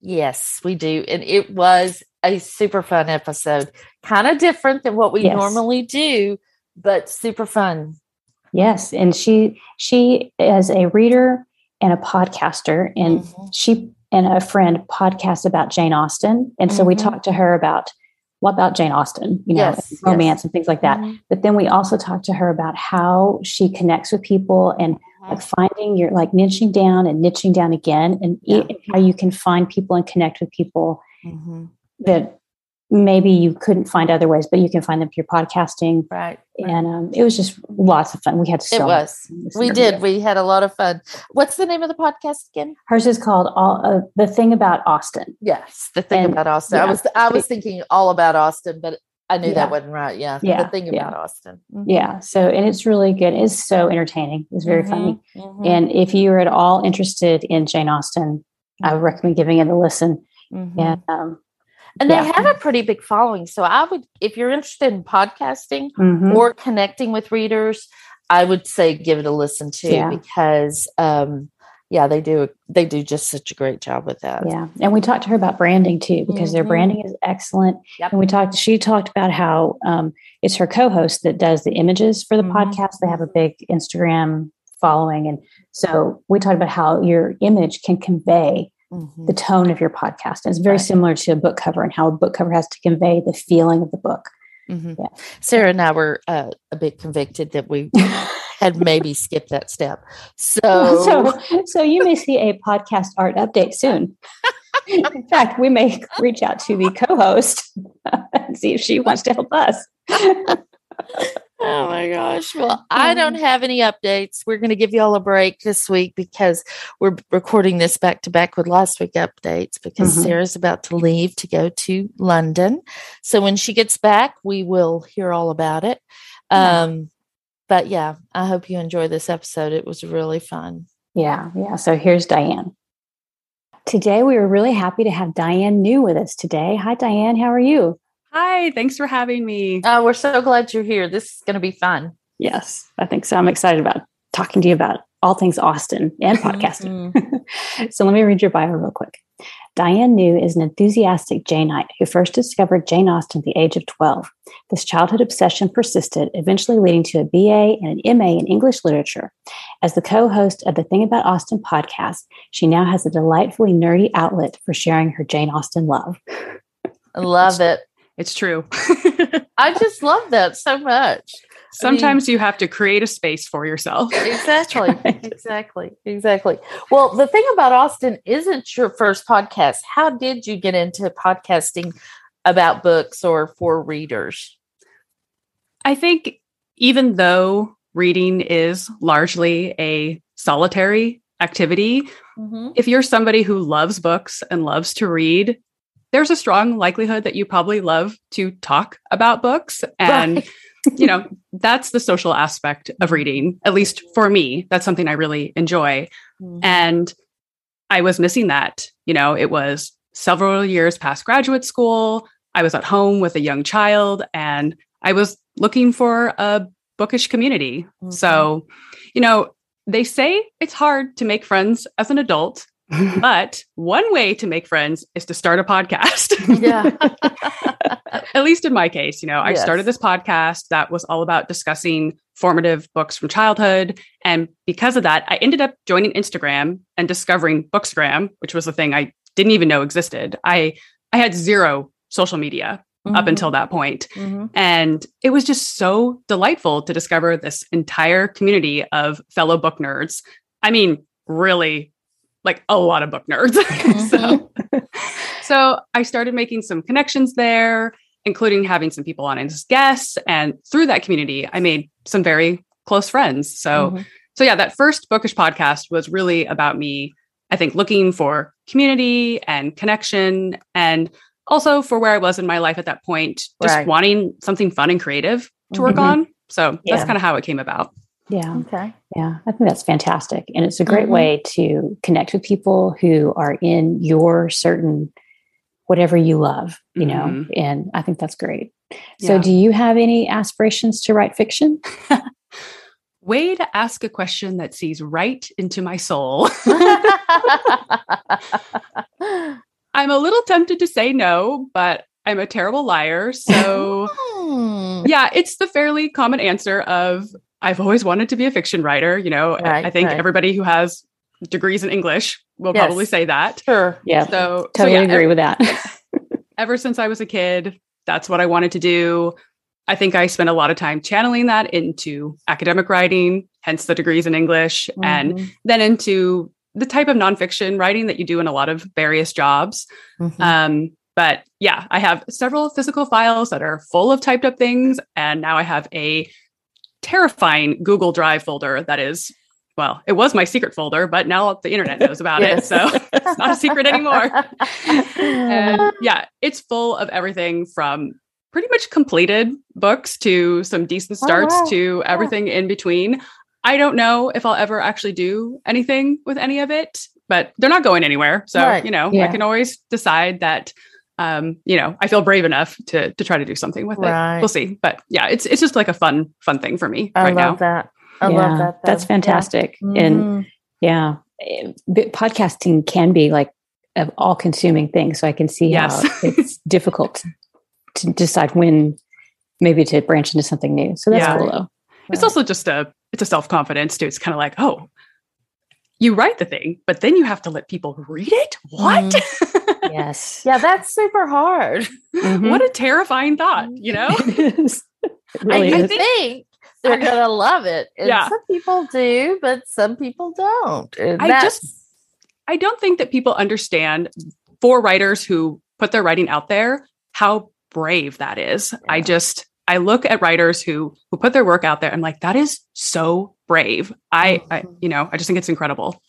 Yes, we do. And it was a super fun episode. Kind of different than what we yes. normally do, but super fun. Yes, and she she is a reader and a podcaster and mm-hmm. she and a friend podcast about Jane Austen. And so mm-hmm. we talked to her about what about Jane Austen, you know, yes, romance yes. and things like that. Mm-hmm. But then we also talked to her about how she connects with people and like finding your like niching down and niching down again and yeah. how you can find people and connect with people mm-hmm. that maybe you couldn't find other ways but you can find them through podcasting. Right and um, it was just lots of fun. We had so it was. we did. we had a lot of fun. What's the name of the podcast again? Hers is called all uh, the thing about austen. Yes the thing and, about austen. Yeah. i was i was thinking all about austen but I knew yeah. that wasn't right. Yeah. yeah. The thing about yeah. Austen. Mm-hmm. Yeah. So, and it's really good. It's so entertaining. It's very mm-hmm. funny. Mm-hmm. And if you're at all interested in Jane Austen, I would recommend giving it a listen. Mm-hmm. And, um, and they have a pretty big following. So I would, if you're interested in podcasting mm-hmm. or connecting with readers, I would say give it a listen too, because, um, yeah, they do. They do just such a great job with that. Yeah, and we talked to her about branding too because mm-hmm. their branding is excellent. Yep. And we talked. She talked about how um, it's her co-host that does the images for the mm-hmm. podcast. They have a big Instagram following, and so we talked about how your image can convey mm-hmm. the tone of your podcast. And it's very right. similar to a book cover and how a book cover has to convey the feeling of the book. Mm-hmm. Yeah. Sarah and I were uh, a bit convicted that we had maybe skipped that step. So, so, so you may see a podcast art update soon. In fact, we may reach out to the co-host and see if she wants to help us. Oh my gosh. Well, I don't have any updates. We're going to give you all a break this week because we're recording this back to back with last week updates because mm-hmm. Sarah's about to leave to go to London. So when she gets back, we will hear all about it. Um, but yeah, I hope you enjoy this episode. It was really fun. Yeah. Yeah. So here's Diane. Today, we were really happy to have Diane New with us today. Hi, Diane. How are you? Hi, thanks for having me. Oh, we're so glad you're here. This is going to be fun. Yes, I think so. I'm excited about talking to you about all things Austen and podcasting. Mm-hmm. so let me read your bio real quick. Diane New is an enthusiastic Janeite who first discovered Jane Austen at the age of 12. This childhood obsession persisted, eventually leading to a BA and an MA in English literature. As the co host of the Thing About Austen podcast, she now has a delightfully nerdy outlet for sharing her Jane Austen love. I love it. It's true. I just love that so much. Sometimes I mean, you have to create a space for yourself. Exactly. exactly. Exactly. Well, the thing about Austen isn't your first podcast. How did you get into podcasting about books or for readers? I think even though reading is largely a solitary activity, mm-hmm. if you're somebody who loves books and loves to read, there's a strong likelihood that you probably love to talk about books and right. you know that's the social aspect of reading at least for me. That's something i really enjoy. Mm-hmm. and i was missing that. You know it was several years past graduate school. I was at home with a young child and i was looking for a bookish community. Mm-hmm. so you know they say it's hard to make friends as an adult but one way to make friends is to start a podcast. yeah. At least in my case, you know, I yes. started this podcast that was all about discussing formative books from childhood. And because of that, I ended up joining Instagram and discovering Bookstagram, which was a thing I didn't even know existed. I I had zero social media mm-hmm. up until that point. Mm-hmm. And it was just so delightful to discover this entire community of fellow book nerds. I mean, really like a lot of book nerds. Mm-hmm. so, so I started making some connections there, including having some people on as guests. And through that community, I made some very close friends. So, mm-hmm. so yeah, that first bookish podcast was really about me, I think, looking for community and connection. And also for where I was in my life at that point, just Right. wanting something fun and creative to work Mhm. on. So that's kind of how it came about. Yeah. Okay. Yeah. I think that's fantastic. And it's a great Mhm. way to connect with people who are in your certain whatever you love, you know, Mhm. and I think that's great. So Yeah. do you have any aspirations to write fiction? Way to ask a question that sees right into my soul. I'm a little tempted to say no, but I'm a terrible liar. So, yeah, it's the fairly common answer of I've always wanted to be a fiction writer. You know, I- Right, I think right. everybody who has degrees in English will Yes. probably say that. Sure. Yeah. So, so totally yeah, agree with that. ever since I was a kid, that's what I wanted to do. I think I spent a lot of time channeling that into academic writing, hence the degrees in English, and Mhm. then into the type of nonfiction writing that you do in a lot of various jobs. Mhm. Um, but yeah, I have several physical files that are full of typed up things. And now I have a terrifying Google Drive folder that is, well, it was my secret folder, but now the internet knows about it. So it's not a secret anymore. And yeah, it's full of everything from pretty much completed books to some decent Oh, starts wow. to everything in between. I don't know if I'll ever actually do anything with any of it, but they're not going anywhere. So, Right. you know, I can always decide that um, you know, I feel brave enough to to try to do something with Right. it. We'll see. But yeah, it's it's just like a fun fun thing for me I right love now. that. I Yeah, love that. That's fantastic. Yeah. And Mhm. yeah, eh, podcasting can be like an all consuming thing. So I can see Yes. how it's difficult to decide when maybe to branch into something new. So that's Yeah. cool though. It's Right. also just a it's a self confidence too. It's kind of like, oh, you write the thing, but then you have to let people read it. What? Yes. yeah, that's super hard. Mhm. what a terrifying thought, you know? it is. It really you is. think they're gonna love it. And Yeah. some people do, but some people don't. And I just I don't think that people understand for writers who put their writing out there how brave that is. I just I look at writers who who put their work out there. I'm like, that is so brave. I, I Mhm. you know, I just think it's incredible.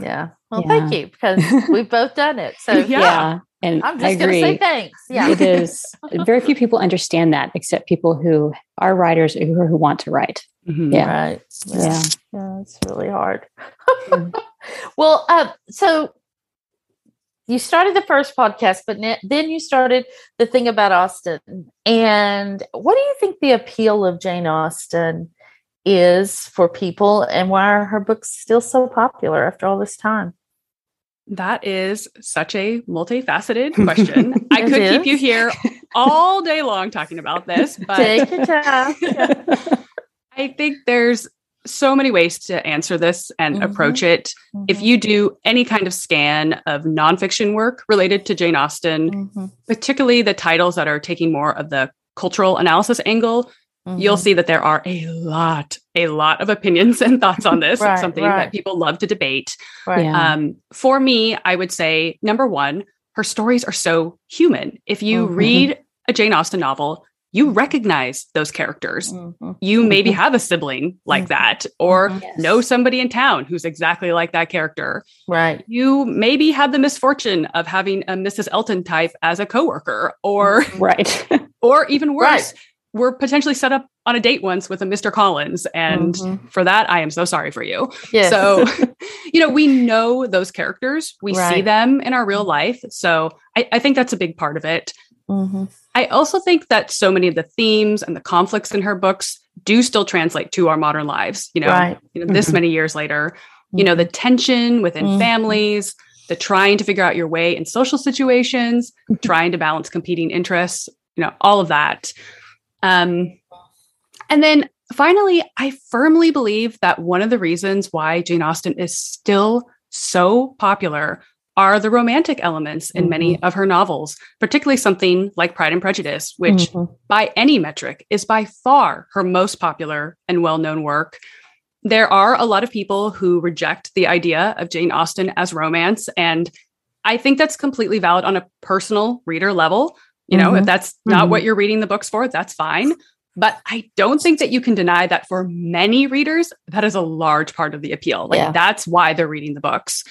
Yeah. Well, Yeah. thank you because we've both done it. So Yeah. yeah. And I'm I just gonna agree. say thanks. Yeah. It is very few people understand that except people who are writers who, who want to write. Mhm. Yeah. Right. Yeah. Yeah, it's really hard. Mm. well, uh, so you started the first podcast, but ne- then you started the thing about Austin. And what do you think the appeal of Jane Austen is for people, and why are her books still so popular after all this time? That is such a multifaceted question. I It could keep you here all day long talking about this, but Take your time. I think there's so many ways to answer this and Mhm. approach it. If Mhm. you do any kind of scan of nonfiction work related to Jane Austen, Mhm. particularly the titles that are taking more of the cultural analysis angle, you'll Mhm. see that there are a lot, a lot of opinions and thoughts on this. Right, it's something right. that people love to debate. right. Yeah. Um, for me, I would say number one, her stories are so human. If you Mhm. read a Jane Austen novel, you recognize those characters. Mhm. You maybe Mhm. have a sibling like Mhm. that, or Mhm. Yes. know somebody in town who's exactly like that character. Right. You maybe have the misfortune of having a Mrs. Elton type as a coworker, or right. or even worse, Right. We're potentially set up on a date once with a Mr. Collins, and Mhm. for that, I am so sorry for you. Yes. So, you know, we know those characters, we see them in our real life. So, I, I think that's a big part of it. Mhm. I also think that so many of the themes and the conflicts in her books do still translate to our modern lives. You know, Right. you know this Mhm. many years later, you know, the tension within Mhm. families, the trying to figure out your way in social situations, trying to balance competing interests, you know, all of that. Um, and then finally, I firmly believe that one of the reasons why Jane Austen is still so popular are the romantic elements in many of her novels, particularly something like Pride and Prejudice, which Mhm. by any metric is by far her most popular and well known work. There are a lot of people who reject the idea of Jane Austen as romance. And I think that's completely valid on a personal reader level. You know, if Mhm. that's not Mhm. what you're reading the books for, that's fine. But I don't think that you can deny that for many readers, that is a large part of the appeal. Like Yeah. that's why they're reading the books.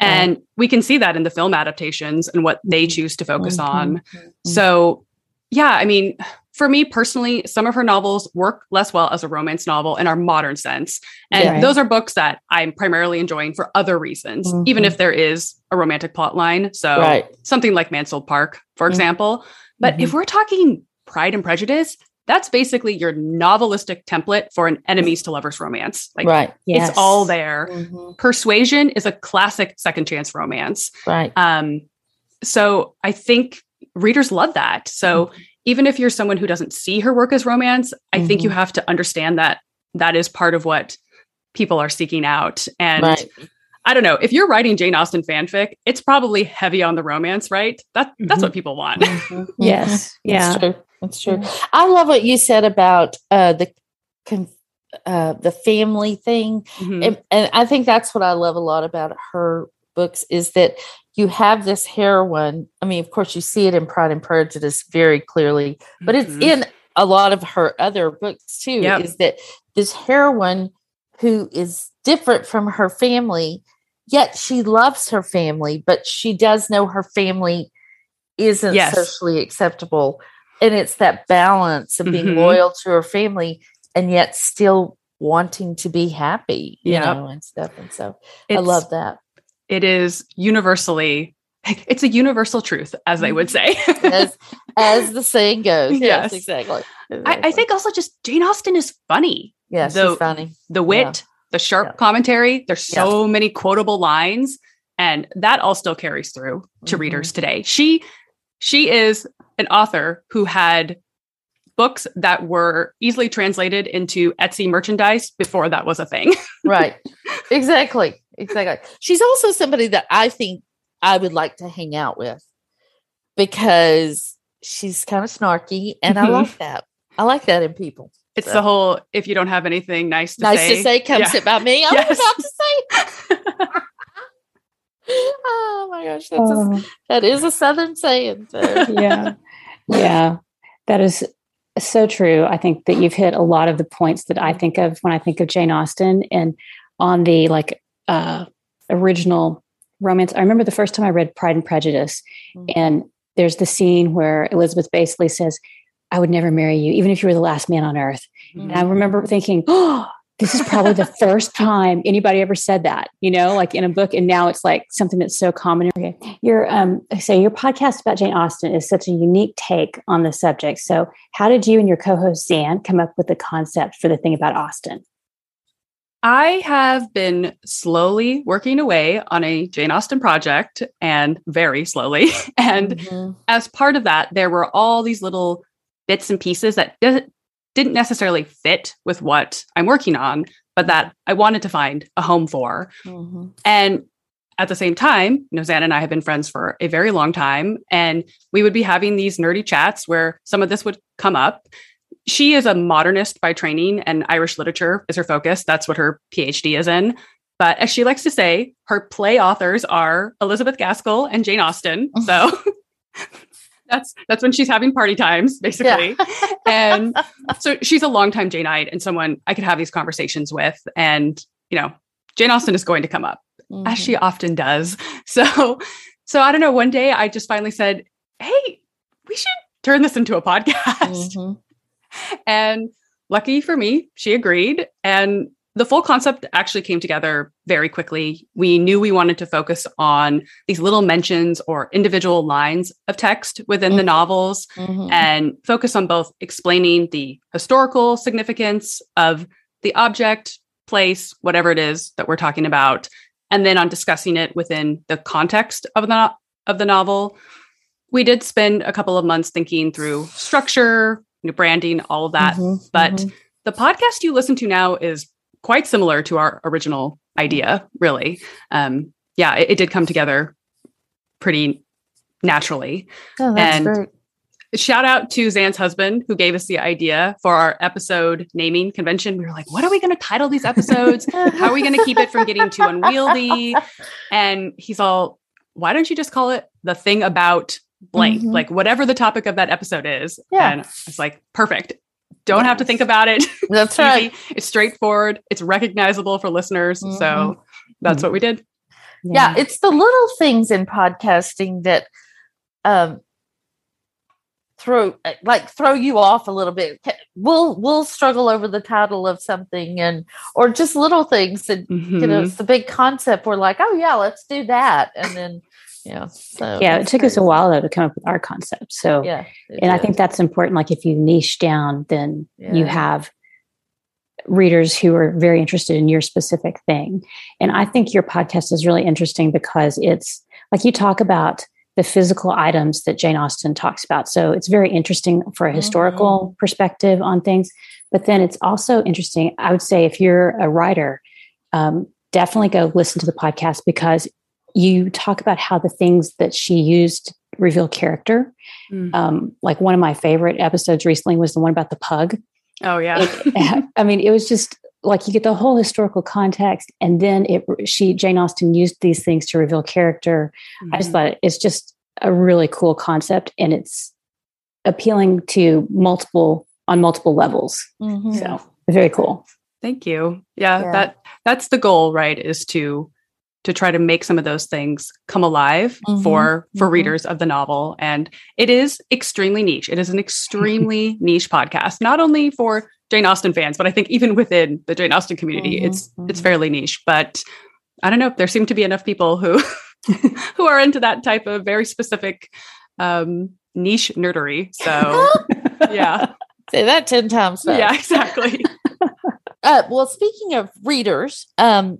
And right. we can see that in the film adaptations and what they choose to focus mm-hmm. on. Mm-hmm. So, yeah, I mean, for me personally, some of her novels work less well as a romance novel in our modern sense. And yeah. those are books that I'm primarily enjoying for other reasons, mm-hmm. even if there is a romantic plot line. So, right. something like Mansfield Park, for mm-hmm. example. But if mm-hmm. we're talking Pride and Prejudice, that's basically your novelistic template for an enemies to lovers romance. Like right. Yes. it's all there. Mm-hmm. Persuasion is a classic second chance romance. Right. Um, so I think readers love that. So mm-hmm. even if you're someone who doesn't see her work as romance, I mm-hmm. think you mm-hmm. have to understand that that is part of what people are seeking out. And right. I don't know, if you're writing Jane Austen fanfic, it's probably heavy on the romance, right? That that's what mm-hmm. people want. Mm-hmm. yes. Yeah. That's true. Mm-hmm. I love what you said about uh, the uh, the family thing, mm-hmm. and, and, I think that's what I love a lot about her books is that you have this heroine. I mean, of course, you see it in Pride and Prejudice very clearly, but mm-hmm. it's in a lot of her other books too. Yep. Is that this heroine who is different from her family, yet she loves her family, but she does know her family isn't yes. socially acceptable and it's that balance of being mm-hmm. loyal to her family and yet still wanting to be happy, you yep. know, and stuff. And so it's, I love that. It is universally, it's a universal truth, as they would say. as, as the saying goes. Yes, yes exactly. exactly. I, I, think also just Jane Austen is funny. Yes, the, funny. The wit, yeah. the sharp yeah. commentary. There's so yeah. many quotable lines. And that all still carries through to mm-hmm. readers today. She she is an author who had books that were easily translated into Etsy merchandise before that was a thing. right. Exactly. Exactly. She's also somebody that I think I would like to hang out with because she's kind of snarky and I mm-hmm. like that. I like that in people. It's so. the whole if you don't have anything nice to nice say. to say, come yeah. sit by me. I yes. was about to say. oh my gosh, that's oh. a, that is a southern saying. So. yeah. Yeah, that is so true. I think that you've hit a lot of the points that I think of when I think of Jane Austen and on the like uh, original romance. I remember the first time I read Pride and Prejudice, mm-hmm. and there's the scene where Elizabeth basically says, I would never marry you, even if you were the last man on earth. Mm-hmm. And I remember thinking, oh, this is probably the first time anybody ever said that, you know, like in a book. And now it's like something that's so common. Okay. Your um say your podcast about Jane Austen is such a unique take on the subject. So how did you and your co-host Zan come up with the concept for the thing about Austen? I have been slowly working away on a Jane Austen project and very slowly. and mm-hmm. as part of that, there were all these little bits and pieces that didn't necessarily fit with what I'm working on, but that I wanted to find a home for. Mm-hmm. And at the same time, you know, Zan and I have been friends for a very long time, and we would be having these nerdy chats where some of this would come up. She is a modernist by training, and Irish literature is her focus. That's what her PhD is in. But as she likes to say, her play authors are Elizabeth Gaskell and Jane Austen. So that's that's when she's having party times basically yeah. and so she's a longtime janeite and someone i could have these conversations with and you know jane austen is going to come up mm-hmm. as she mm-hmm. often does so so i don't know one day i just finally said hey we should turn this into a podcast mm-hmm. And lucky for me she agreed and the full concept actually came together very quickly. We knew we wanted to focus on these little mentions or individual lines of text within mm-hmm. the novels mm-hmm. and focus on both explaining the historical significance of the object, place, whatever it is that we're talking about, and then on discussing it within the context of the of the novel. We did spend a couple of months thinking through structure, branding, all of that. Mm-hmm. But mm-hmm. the podcast you listen to now is quite similar to our original idea, really. Um, yeah, it, it, did come together pretty naturally. Oh, and great. shout out to Zan's husband who gave us the idea for our episode naming convention. We were like, what are we going to title these episodes? How are we going to keep it from getting too unwieldy? And he's all, why don't you just call it the thing about blank? Mm-hmm. Like whatever the topic of that episode is. Yeah. And it's like, perfect. Don't have to think about it. That's it's right. It's straightforward. It's recognizable for listeners. Mm-hmm. So that's mm-hmm. what we did. yeah. yeah it's the little things in podcasting that um throw like throw you off a little bit we'll we'll struggle over the title of something and or just little things and mm-hmm. you know it's the big concept we're like oh yeah let's do that and then yeah so yeah it took crazy. us a while though to come up with our concept so yeah and did. i think that's important like if you niche down then yeah. you have readers who are very interested in your specific thing and i think your podcast is really interesting because it's like you talk about the physical items that Jane Austen talks about. So it's very interesting for a historical mm-hmm. perspective on things. But then it's also interesting, I would say, if you're a writer, um, definitely go listen to the podcast because you talk about how the things that she used reveal character. Mm-hmm. Um, like one of my favorite episodes recently was the one about the pug. Oh, yeah. it, I mean, it was just like you get the whole historical context and then it she jane austen used these things to reveal character mm-hmm. i just mm-hmm. thought it's just a really cool concept and it's appealing to multiple on multiple levels mm-hmm. so very cool thank you yeah, yeah, that that's the goal right is to to try to make some of those things come alive mm-hmm. for for mm-hmm. readers of the novel and it is extremely niche it is an extremely niche podcast not only for Jane Austen fans, but I think even within the Jane Austen community, mm-hmm, it's mm-hmm. it's fairly niche. But I don't know. If there seem to be enough people who who are into that type of very specific um, niche nerdery. So yeah, say that ten times. Fast. Yeah, exactly. uh, well, speaking of readers, um,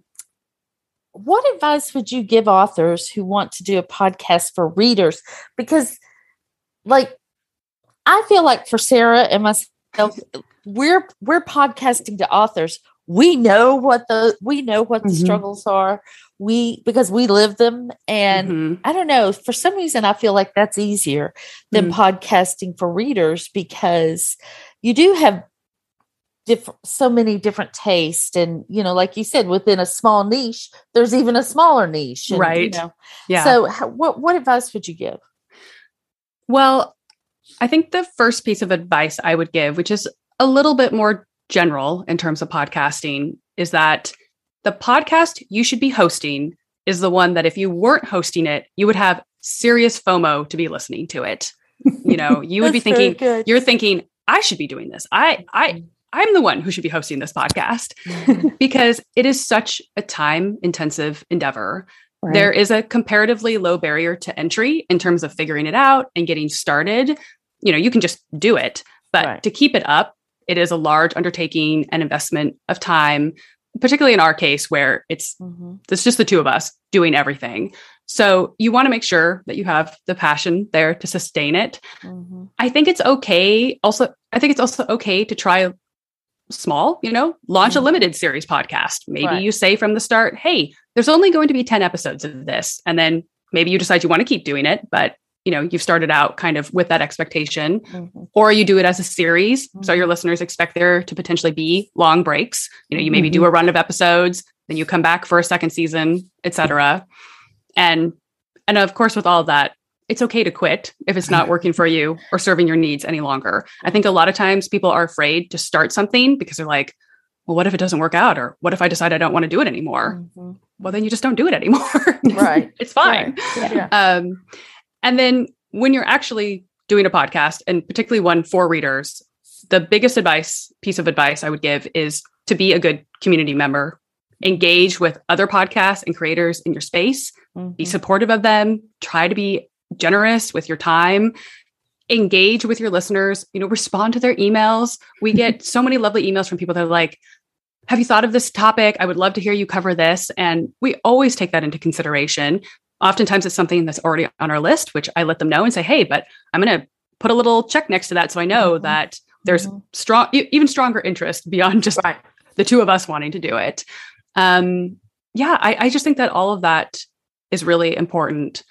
what advice would you give authors who want to do a podcast for readers? Because, like, I feel like for Sarah and myself, we're we're podcasting to authors we know what the we know what the mm-hmm. struggles are we because we live them and mm-hmm. i don't know for some reason i feel like that's easier than mm-hmm. podcasting for readers because you do have different so many different tastes and you know like you said within a small niche there's even a smaller niche and, right you know, yeah so how, what what advice would you give well i think the first piece of advice i would give which is a little bit more general in terms of podcasting is that the podcast you should be hosting is the one that if you weren't hosting it, you would have serious FOMO to be listening to it. You know, you would be thinking, you're thinking, I should be doing this. I, I, mm. I'm the one who should be hosting this podcast because it is such a time intensive endeavor. Right. There is a comparatively low barrier to entry in terms of figuring it out and getting started. You know, you can just do it, but right. to keep it up it is a large undertaking and investment of time, particularly in our case where it's mm-hmm. it's just the two of us doing everything. So you want to make sure that you have the passion there to sustain it. Mm-hmm. I think it's okay. Also, I think it's also okay to try small, you know, launch mm-hmm. a limited series podcast. Maybe right. you say from the start, hey, there's only going to be 10 episodes of this. And then maybe you decide you want to keep doing it, but you know you've started out kind of with that expectation mm-hmm. or you do it as a series mm-hmm. so your listeners expect there to potentially be long breaks you know you maybe mm-hmm. do a run of episodes then you come back for a second season etc and and of course with all that it's okay to quit if it's not working for you or serving your needs any longer i think a lot of times people are afraid to start something because they're like well what if it doesn't work out or what if i decide i don't want to do it anymore mm-hmm. well then you just don't do it anymore right it's fine right. Yeah. um and then when you're actually doing a podcast, and particularly one for readers, the biggest advice, piece of advice I would give is to be a good community member. Engage with other podcasts and creators in your space. Mm-hmm. Be supportive of them. Try to be generous with your time. Engage with your listeners. You know, respond to their emails. We get so many lovely emails from people that are like, have you thought of this topic? I would love to hear you cover this. And we always take that into consideration oftentimes it's something that's already on our list, which I let them know and say, hey, but I'm going to put a little check next to that so I know mm-hmm. that there's mm-hmm. strong, even stronger interest beyond just right. the two of us wanting to do it. Um, yeah, I, I just think that all of that is really important.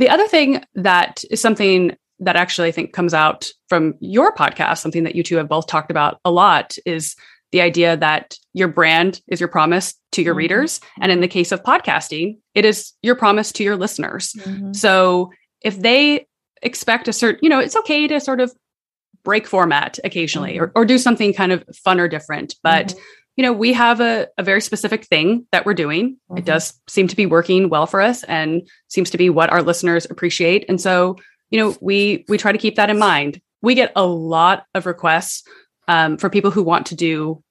The other thing that is something that actually I think comes out from your podcast, something that you two have both talked about a lot, is the idea that your brand is your promise to your mm-hmm. readers. And in the case of podcasting, it is your promise to your listeners. Mm-hmm. So if they expect a certain, you know, it's okay to sort of break format occasionally mm-hmm. or, or do something kind of fun or different. But, mm-hmm. You know, we have a, a very specific thing that we're doing. Mm-hmm. It does seem to be working well for us and seems to be what our listeners appreciate. And so, you know, we we try to keep that in mind. We get a lot of requests um, for people who want to do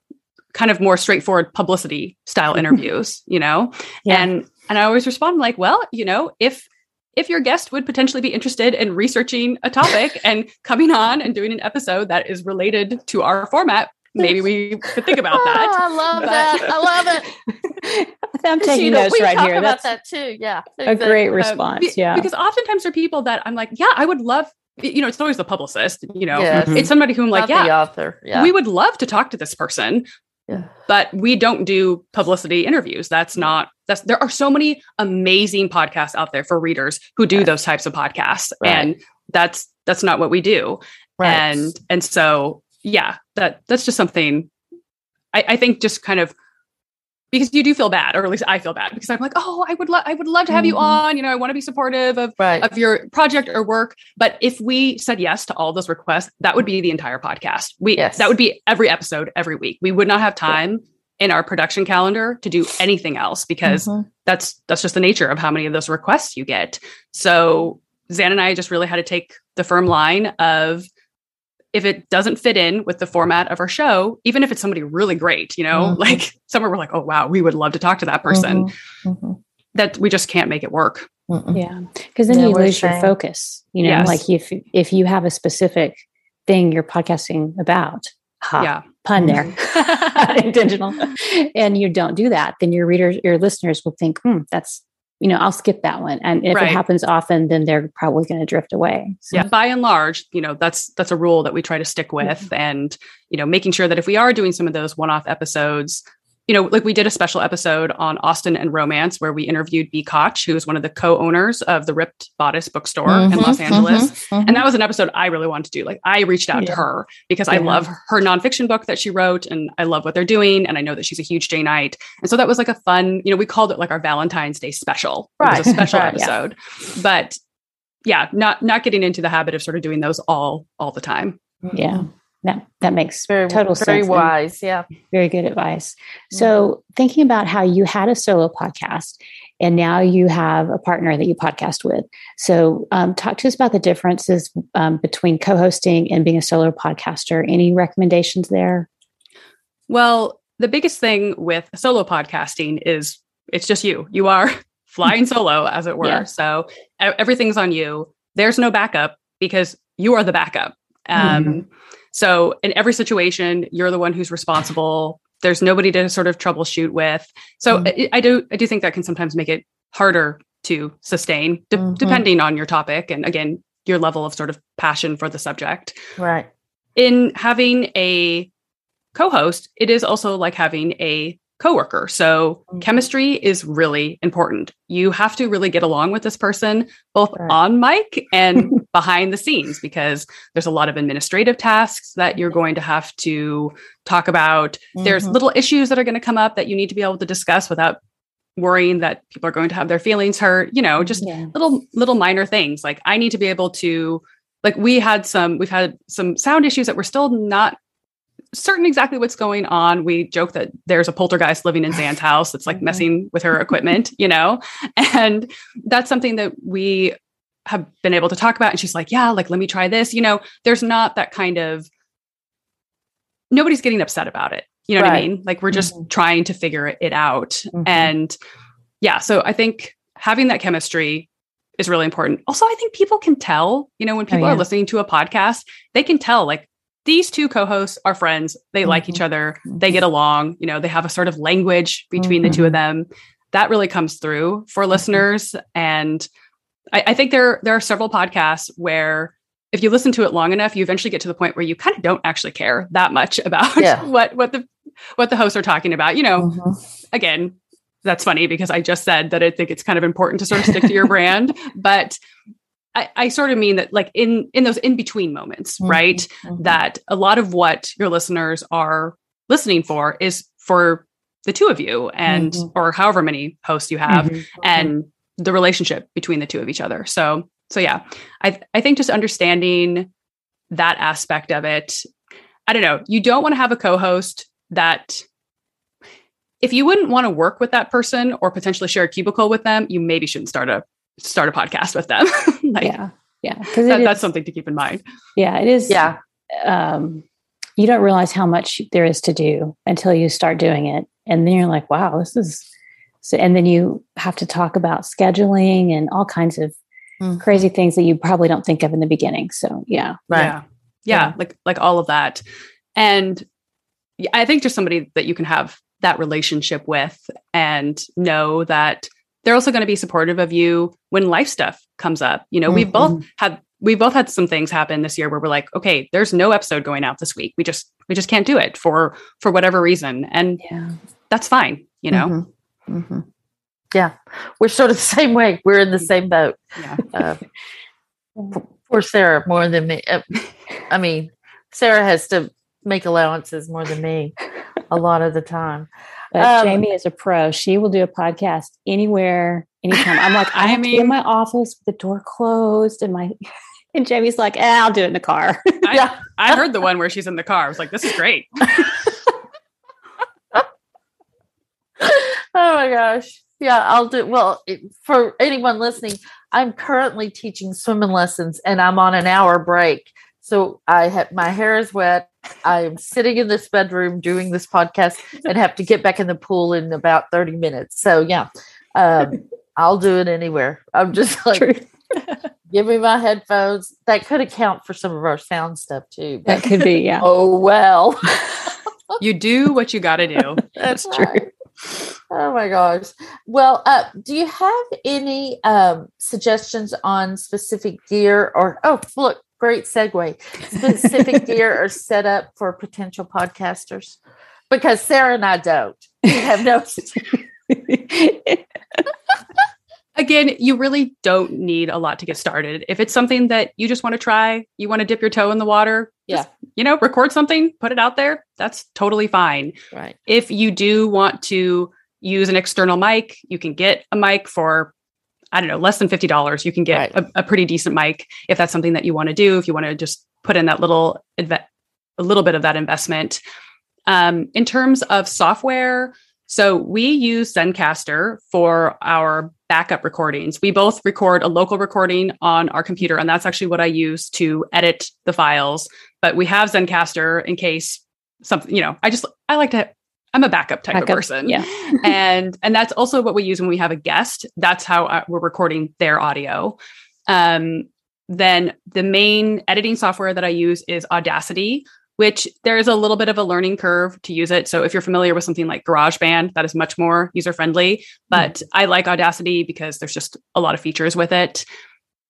kind of more straightforward publicity style interviews, you know? Yeah. And and I always respond like, well, you know, if if your guest would potentially be interested in researching a topic and coming on and doing an episode that is related to our format, maybe we could think about that. I love but, that. I love it. I'm taking you know, notes right here. That's that too. Yeah, exactly. a great response. Um, yeah, because oftentimes there are people that I'm like, yeah, I would love. You know, it's always the publicist. You know, yes. it's somebody who I'm like, Not yeah, author. Yeah, we would love to talk to this person. Yeah. But we don't do publicity interviews. That's not that's there are so many amazing podcasts out there for readers who do right. those types of podcasts. Right. And that's that's not what we do. Right. And and so yeah, that that's just something I, I think just kind of because you do feel bad, or at least I feel bad because I'm like, oh, I would love, I would love to have mm-hmm. you on. You know, I want to be supportive of right. of your project or work. But if we said yes to all those requests, that would be the entire podcast. We yes. that would be every episode every week. We would not have time in our production calendar to do anything else because mm-hmm. that's that's just the nature of how many of those requests you get. So Zan and I just really had to take the firm line of if it doesn't fit in with the format of our show, even if it's somebody really great, you know, mm-hmm. like somewhere we're like, oh wow, we would love to talk to that person. Mm-hmm. mm-hmm. That we just can't make it work. Mm-mm. Yeah, because then yeah, you lose your focus. You know, yes. like if if you have a specific thing you're podcasting about, ha, yeah, pun there, mm-hmm. intentional, and you don't do that, then your readers, your listeners will think, hmm, that's you know, I'll skip that one. And if right. it happens often, then they're probably going to drift away. So. Yeah. By and large, you know, that's that's a rule that we try to stick with. Mm-hmm. And, you know, making sure that if we are doing some of those one-off episodes, you know, like we did a special episode on Austen and romance where we interviewed Bea Koch, who is one of the co-owners of the Ripped Bodice bookstore mm-hmm, in Los mm-hmm, Angeles. Mm-hmm, mm-hmm. And that was an episode I really wanted to do. Like I reached out yeah. to her because yeah. I love her nonfiction book that she wrote and I love what they're doing. And I know that she's a huge Janeite. And so that was like a fun, you know, we called it like our Valentine's Day special. Right. It was a special right, episode. Yeah. But yeah, not not getting into the habit of sort of doing those all all the time. Yeah that that makes very, total very sense. Very wise, yeah. Very good advice. Mm-hmm. So, thinking about how you had a solo podcast and now you have a partner that you podcast with. So, um, talk to us about the differences um, between co-hosting and being a solo podcaster. Any recommendations there? Well, the biggest thing with solo podcasting is it's just you. You are flying solo, as it were. Yeah. So everything's on you. There's no backup because you are the backup. Um, mm-hmm. So in every situation, you're the one who's responsible. There's nobody to sort of troubleshoot with. So mm-hmm. I, I, do I do think that can sometimes make it harder to sustain, de- mm-hmm. depending on your topic and again your level of sort of passion for the subject. Right. In having a co-host, it is also like having a coworker. So mm-hmm. chemistry is really important. You have to really get along with this person, both right. on mic and behind the scenes, because there's a lot of administrative tasks that you're going to have to talk about. Mm-hmm. There's little issues that are going to come up that you need to be able to discuss without worrying that people are going to have their feelings hurt, you know, just yeah. little, little minor things. Like I need to be able to like we had some we've had some sound issues that we're still not certain exactly what's going on. We joke that there's a poltergeist living in Zan's house that's like mm-hmm. messing with her equipment, you know? And that's something that we have been able to talk about. And she's like, yeah, like, let me try this. You know, there's not that kind of, nobody's getting upset about it. You know right. what I mean? Like, we're just mm-hmm. trying to figure it out. Mm-hmm. And yeah, so I think having that chemistry is really important. Also, I think people can tell, you know, when oh, people oh, yeah. are listening to a podcast, they can tell like these two co-hosts are friends they mm-hmm. like each other they get along you know they have a sort of language between mm-hmm. the two of mm-hmm. them that really comes through for mm-hmm. listeners and I, I, think there there are several podcasts where if you listen to it long enough you eventually get to the point where you kind of don't actually care that much about yeah. what what the what the hosts are talking about you know mm-hmm. again that's funny because i just said that i think it's kind of important to sort of stick to your brand but I, I, sort of mean that like in in those in between moments mm-hmm. right mm-hmm. that a lot of what your listeners are listening for is for the two of you and mm-hmm. or however many hosts you have mm-hmm. and the relationship between the two of each other so so yeah i i think just understanding that aspect of it i don't know you don't want to have a co-host that if you wouldn't want to work with that person or potentially share a cubicle with them, you maybe shouldn't start a start a podcast with them. like, yeah, yeah, because that, that's something to keep in mind. Yeah, it is. Yeah, um, you don't realize how much there is to do until you start doing it, and then you're like, wow, this is. So, and then you have to talk about scheduling and all kinds of mm-hmm. crazy things that you probably don't think of in the beginning. So, yeah, right. Yeah. yeah, yeah, like like all of that, and I think just somebody that you can have that relationship with and know that they're also going to be supportive of you when life stuff comes up. You know, mm-hmm. we've both had we both had some things happen this year where we're like, okay, there's no episode going out this week. We just we just can't do it for for whatever reason, and yeah. that's fine. You know. Mm-hmm. Mm-hmm. Yeah, we're sort of the same way. We're in the same boat. Yeah. Uh, poor Sarah more than me. Uh, I mean, Sarah has to make allowances more than me a lot of the time. But um, Jamie is a pro. She will do a podcast anywhere, anytime. I'm like, I, I have mean, in my office with the door closed and my and Jamie's like, eh, I'll do it in the car. I, yeah. I heard the one where she's in the car. I was like, this is great. oh my gosh. Yeah, I'll do well for anyone listening. I'm currently teaching swimming lessons and I'm on an hour break. So I have my hair is wet. I'm sitting in this bedroom doing this podcast and have to get back in the pool in about 30 minutes. So yeah, um, I'll do it anywhere. I'm just like, give me my headphones. That could account for some of our sound stuff too. That could be, yeah. oh well. you do what you got to do. That's true. Oh my gosh. Well, uh, do you have any um, suggestions on specific gear or, oh, look, great segue. Specific gear or setup for potential podcasters? Because Sarah and I don't. We have no. Again, you really don't need a lot to get started. If it's something that you just want to try, you want to dip your toe in the water, yeah. Just, you know, record something, put it out there. That's totally fine. Right. If you do want to use an external mic, you can get a mic for I don't know, less than $50, you can get right. a, a, pretty decent mic if that's something that you want to do, if you want to just put in that little, a little bit of that investment. Um, in terms of software, so we use Zencastr for our backup recordings. We both record a local recording on our computer, and that's actually what I use to edit the files. But we have Zencastr in case something, you know, I just I like to I'm a backup type backup, of person. Yeah. and and that's also what we use when we have a guest. That's how uh, we're recording their audio. Um, then the main editing software that I use is Audacity, which there is a little bit of a learning curve to use it. So if you're familiar with something like GarageBand, that is much more user friendly. But mm. I like Audacity because there's just a lot of features with it.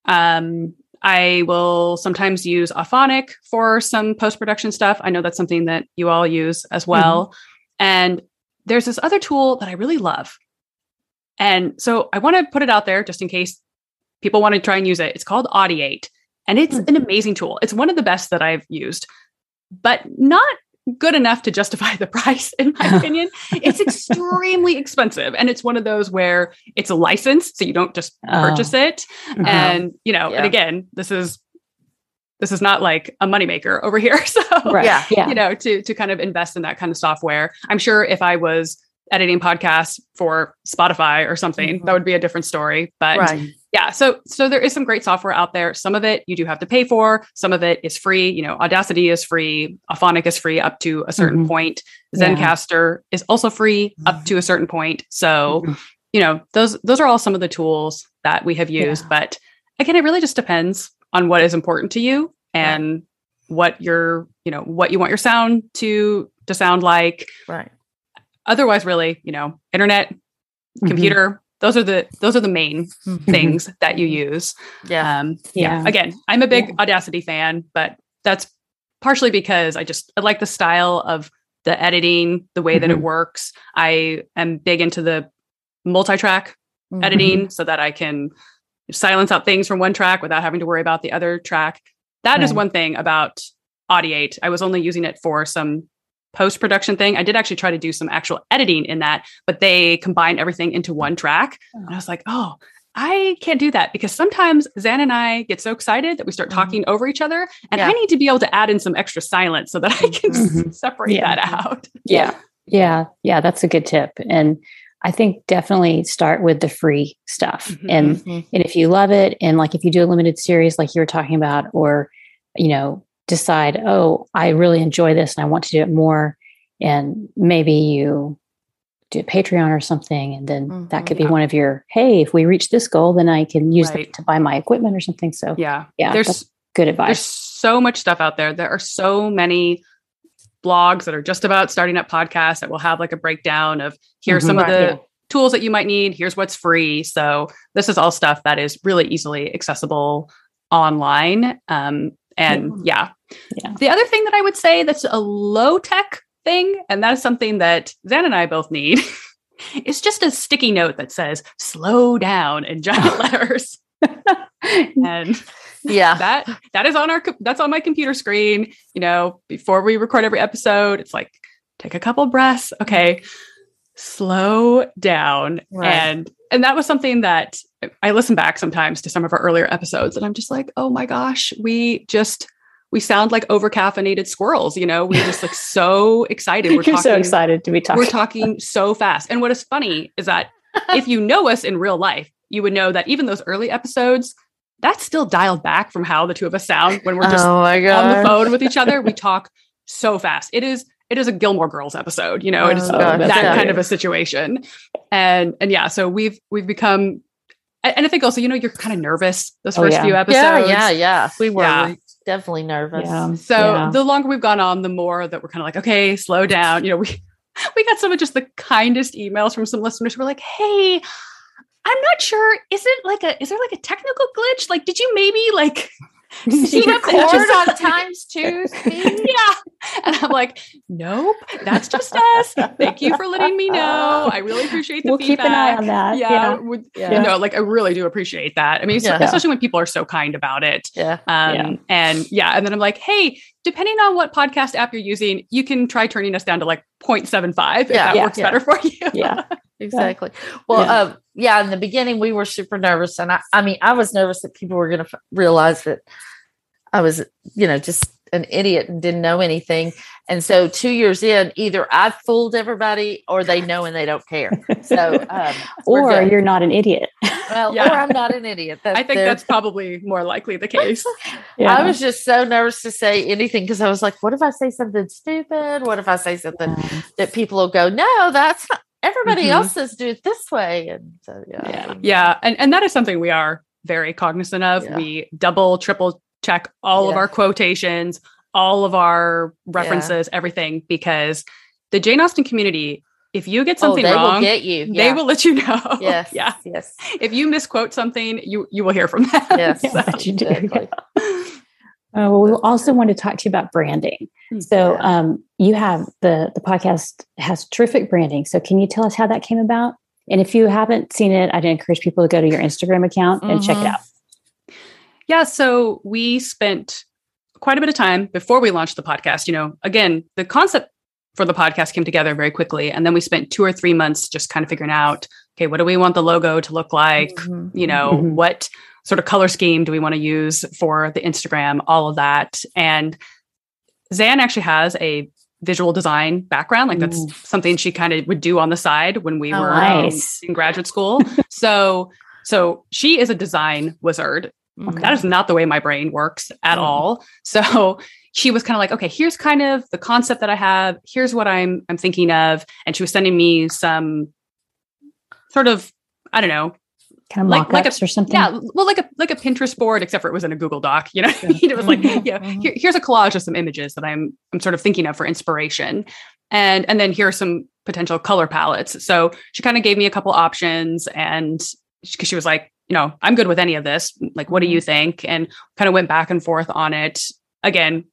Um, I will sometimes use Auphonic for some post production stuff. I know that's something that you all use as well. Mm. And there's this other tool that I really love. And so I want to put it out there just in case people want to try and use it. It's called Audiate, and it's an amazing tool. It's one of the best that I've used, but not good enough to justify the price, in my opinion. it's extremely expensive. And it's one of those where it's a license, so you don't just purchase oh. it. Uh-huh. And, you know, yeah. and again, this is this is not like a moneymaker over here. So right. yeah, yeah, you know, to to kind of invest in that kind of software. I'm sure if I was editing podcasts for Spotify or something, mm-hmm. that would be a different story. But right. yeah, so so there is some great software out there. Some of it you do have to pay for, some of it is free. You know, Audacity is free, Auphonic is free up to a certain mm-hmm. point. Zencastr yeah. is also free up mm-hmm. to a certain point. So, mm-hmm. you know, those those are all some of the tools that we have used. Yeah. But again, it really just depends on what is important to you and right. what your you know what you want your sound to to sound like right otherwise really you know internet mm-hmm. computer those are the those are the main mm-hmm. things that you use yeah um yeah, yeah. again i'm a big yeah. audacity fan but that's partially because i just I like the style of the editing the way mm-hmm. that it mm-hmm. works i am big into the multi-track mm-hmm. editing so that i can silence out things from one track without having to worry about the other track. That right. is one thing about Audiate. I was only using it for some post production thing. I did actually try to do some actual editing in that, but they combine everything into one track. And I was like, oh, I can't do that because sometimes Zan and I get so excited that we start mm-hmm. talking mm-hmm. over each other. And yeah. I need to be able to add in some extra silence so that I can mm-hmm. separate yeah. that out. Yeah. Yeah, yeah, that's a good tip. And I think definitely start with the free stuff. Mm-hmm. And mm-hmm. and if you love it and like if you do a limited series like you were talking about or you know, decide, "Oh, I really enjoy this and I want to do it more." And maybe you do a Patreon or something and then mm-hmm. that could be one of your, "Hey, if we reach this goal, then I can use right. to buy my equipment or something." So Yeah. Yeah. There's good advice. There's so much stuff out there. There are so many blogs that are just about starting up podcasts that will have like a breakdown of here's mm-hmm, some right, of the yeah. tools that you might need, here's what's free. So this is all stuff that is really easily accessible online. Um, and yeah. yeah. The other thing that I would say that's a low tech thing, and that is something that Zan and I both need, is just a sticky note that says slow down in giant letters. and yeah. That that is on our that's on my computer screen you know before we record every episode it's like take a couple breaths. Okay. Slow down. Right. and and that was something that i listen back sometimes to some of our earlier episodes and i'm just like oh my gosh we just we sound like over caffeinated squirrels you know? We're just like so excited. We're You're talking, so excited to be talking. we're talking so fast. And what is funny is that if you know us in real life you would know that even those early episodes that's still dialed back from how the two of us sound when we're just oh on the phone with each other. We talk so fast. It is it is a Gilmore Girls episode, you know, oh, it is oh that yeah. kind of a situation. And and yeah, so we've we've become and I think also, you know, you're kind of nervous those oh, first yeah. few episodes. Yeah, yeah, yeah. We were yeah. definitely nervous. So the longer we've gone on, the more that we're kind of like, okay, slow down. You know, we we got some of just the kindest emails from some listeners who were like, hey, I'm not sure. Is it like a is there like a technical glitch? Like, did you maybe like see record on times two yeah. And I'm like, nope, that's just us. Thank you for letting me know. I really appreciate the we'll feedback. keep an eye on that. Yeah. yeah. Yeah. You know, like I really do appreciate that. I mean, yeah. especially when people are so kind about it. Yeah. Um, yeah. and yeah. And then I'm like, hey, depending on what podcast app you're using, you can try turning us down to like 0.75 if that works better for you. Yeah. exactly. Well, yeah. Um, yeah, in the beginning we were super nervous, and I, I mean, I was nervous that people were going to f- realize that I was, you know, just an idiot and didn't know anything. And so two years in, either I've fooled everybody or they know and they don't care. So, um, or you're not an idiot. Well, yeah. or I'm not an idiot. That's I think that's probably more likely the case. yeah. I was just so nervous to say anything because I was like, what if I say something stupid? What if I say something that people will go, no, that's not, everybody mm-hmm. else says do it this way. And so, yeah. Yeah. yeah. And, and that is something we are very cognizant of. Yeah. We double, triple check all yeah. of our quotations, all of our references, yeah. everything, because the Jane Austen community, if you get oh, something oh, wrong, will get you. Yeah. They will let you know. Yes. yeah. Yes. If you misquote something, you you will hear from them. Yes. so. you do. Exactly. Uh, well, we also want to talk to you about branding. Hmm. So, um, you have the the podcast has terrific branding. So, can you tell us how that came about? And if you haven't seen it, I'd encourage people to go to your Instagram account and mm-hmm. check it mm-hmm. out. Yeah. So we spent quite a bit of time before we launched the podcast. You know, again, the concept for the podcast came together very quickly. And then we spent two or three months just kind of figuring out, okay, what do we want the logo to look like? Mm-hmm. You know, mm-hmm. what sort of color scheme do we want to use for the Instagram? All of that. And Zan actually has a visual design background. Like that's Ooh. something she kind of would do on the side when we oh, were um, nice. um, in graduate school. so, so she is a design wizard Okay. That is not the way my brain works at mm all. So she was kind of like, okay, here's kind of the concept that I have. Here's what I'm I'm thinking of, and she was sending me some sort of I don't know, kind of like, like a, or something. Yeah, well, like a like a Pinterest board, except for it was in a Google Doc. You know, it was like, mm-hmm. yeah, mm-hmm. here, here's a collage of some images that I'm I'm sort of thinking of for inspiration, and and then here are some potential color palettes. So she kind of gave me a couple options, and because she was like, you know, I'm good with any of this. Like, what do you mm-hmm. think? And kind of went back and forth on it again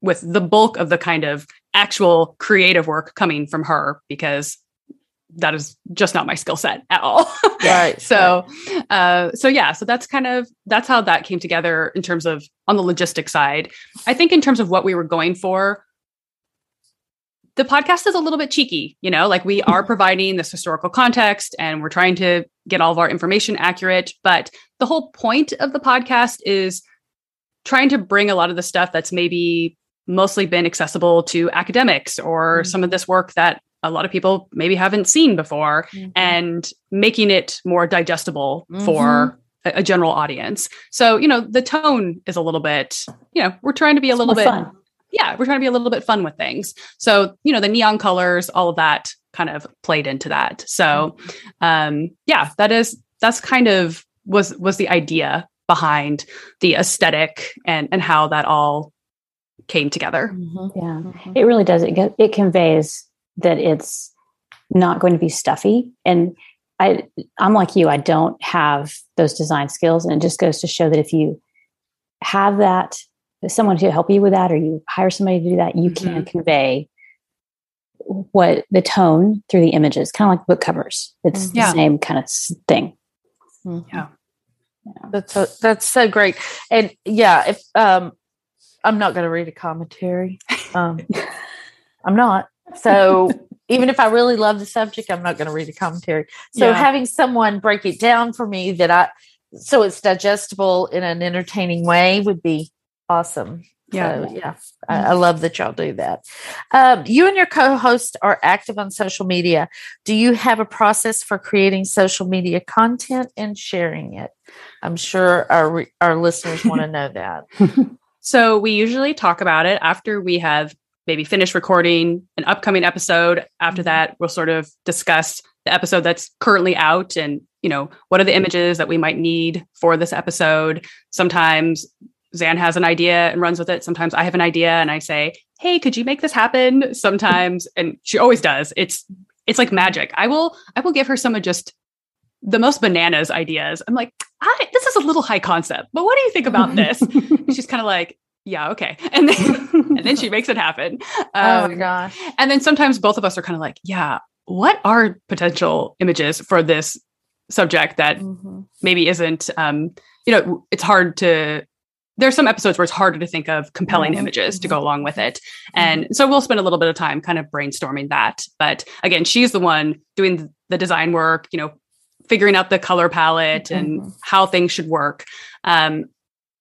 with the bulk of the kind of actual creative work coming from her because that is just not my skill set at all. right. so, uh, so yeah, so that's kind of, that's how that came together in terms of on the logistic side. I think in terms of what we were going for, the podcast is a little bit cheeky, you know, like we are providing this historical context and we're trying to get all of our information accurate. But the whole point of the podcast is trying to bring a lot of the stuff that's maybe mostly been accessible to academics or mm-hmm. some of this work that a lot of people maybe haven't seen before mm-hmm. and making it more digestible mm-hmm. for a, a, general audience. So, you know, the tone is a little bit, you know, we're trying to be a little bit fun. Yeah, we're trying to be a little bit fun with things. So, you know, the neon colors, all of that kind of played into that. So, mm-hmm. um yeah, that is that's kind of was was the idea behind the aesthetic and and how that all came together. Mm-hmm. Yeah, mm-hmm. it really does. It it conveys that it's not going to be stuffy. And I I'm like you. I don't have those design skills, and it just goes to show that if you have that someone to help you with that, or you hire somebody to do that, you mm-hmm. can convey what the tone through the images, kind of like book covers. It's yeah. the same kind of thing. Mm-hmm. Yeah. yeah. That's so, that's so great. And yeah, if um I'm not going to read a commentary. Um, I'm not. So even if I really love the subject, I'm not going to read a commentary. So yeah. having someone break it down for me that I, so it's digestible in an entertaining way would be awesome. Yeah. So, yeah. I, I, love that y'all do that. Um, you and your co host are active on social media. Do you have a process for creating social media content and sharing it? I'm sure our, our listeners want to know that. So we usually talk about it after we have maybe finished recording an upcoming episode. After mm-hmm. that, we'll sort of discuss the episode that's currently out and, you know, what are the images that we might need for this episode. Sometimes Zan has an idea and runs with it. Sometimes I have an idea and I say, "Hey, could you make this happen?" Sometimes and she always does. It's it's like magic. I will I will give her some of just the most bananas ideas. I'm like, this is a little high concept, but what do you think about this? she's kind of like, yeah, okay. And then, and then she makes it happen. Um, oh my gosh. And then sometimes both of us are kind of like, yeah, what are potential images for this subject that mm-hmm. maybe isn't, um, you know, it's hard to, there's some episodes where it's harder to think of compelling mm-hmm. images to go along with it. And mm-hmm. so we'll spend a little bit of time kind of brainstorming that. But again, she's the one doing the design work, you know, figuring out the color palette and mm-hmm. how things should work. Um,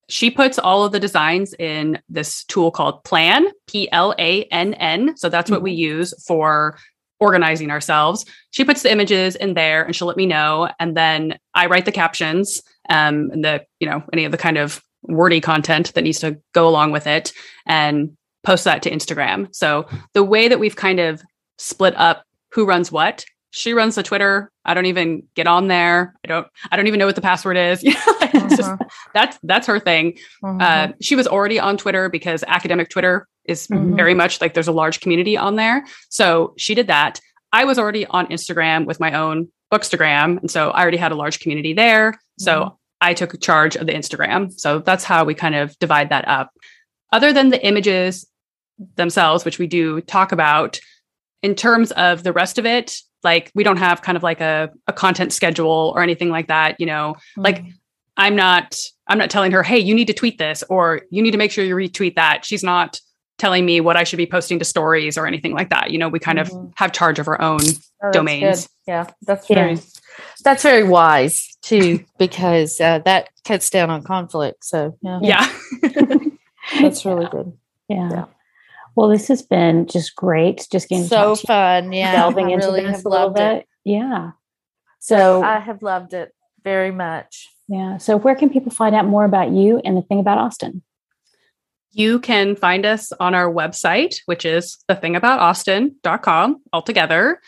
she puts all of the designs in this tool called Plann, P L A N N. So that's mm-hmm. what we mm-hmm. use for organizing ourselves. She puts the images in there and she'll let me know. And then I write the captions um, and the, you know, any of the kind of wordy content that needs to go along with it and post that to Instagram. So the way that we've kind of split up who runs what she runs the Twitter. I don't even get on there. I don't. I don't even know what the password is. Uh-huh. just, that's that's her thing. Uh-huh. Uh, she was already on Twitter because academic Twitter is mm-hmm. very much like there's a large community on there. So she did that. I was already on Instagram with my own Bookstagram, and so I already had a large community there. So mm-hmm. I took charge of the Instagram. So that's how we kind of divide that up. Other than the images themselves, which we do talk about, in terms of the rest of it, like we don't have kind of like a, a content schedule or anything like that you know mm-hmm. like i'm not i'm not telling her hey you need to tweet this or you need to make sure you retweet that she's not telling me what i should be posting to stories or anything like that you know we kind mm-hmm. of have charge of our own oh, domains yeah that's very yeah. that's very wise too because uh, that cuts down on conflict so yeah yeah that's really good yeah. yeah. Well, this has been just great. Just getting so fun. Yeah. Delving I into really this a little bit. It. Yeah. So I have loved it very much. Yeah. So where can people find out more about you and the thing about Austen? You can find us on our website, which is thethingaboutausten.com altogether.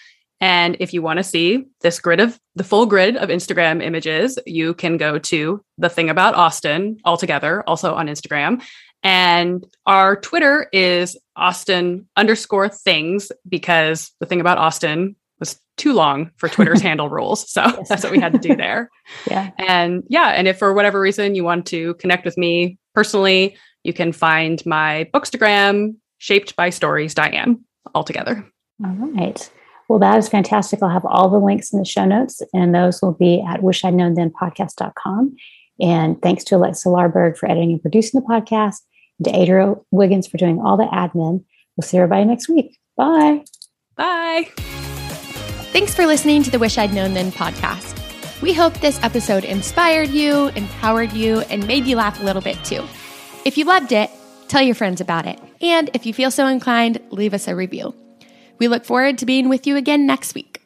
And if you want to see this grid of the full grid of Instagram images, you can go to the thing about Austen altogether, also on Instagram. And our Twitter is Austen underscore things because the thing about Austen was too long for Twitter's handle rules. So yes. that's what we had to do there. yeah. And yeah. And if for whatever reason you want to connect with me personally, you can find my bookstagram shaped by stories, Diane, all together. All right. Well, that is fantastic. I'll have all the links in the show notes, and those will be at wishidknownthenpodcast.com. And thanks to Alexa Larberg for editing and producing the podcast and to Adria Wiggins for doing all the admin. We'll see everybody next week. Bye. Bye. Thanks for listening to the Wish I'd Known Then podcast. We hope this episode inspired you, empowered you, and made you laugh a little bit too. If you loved it, tell your friends about it. And if you feel so inclined, leave us a review. We look forward to being with you again next week.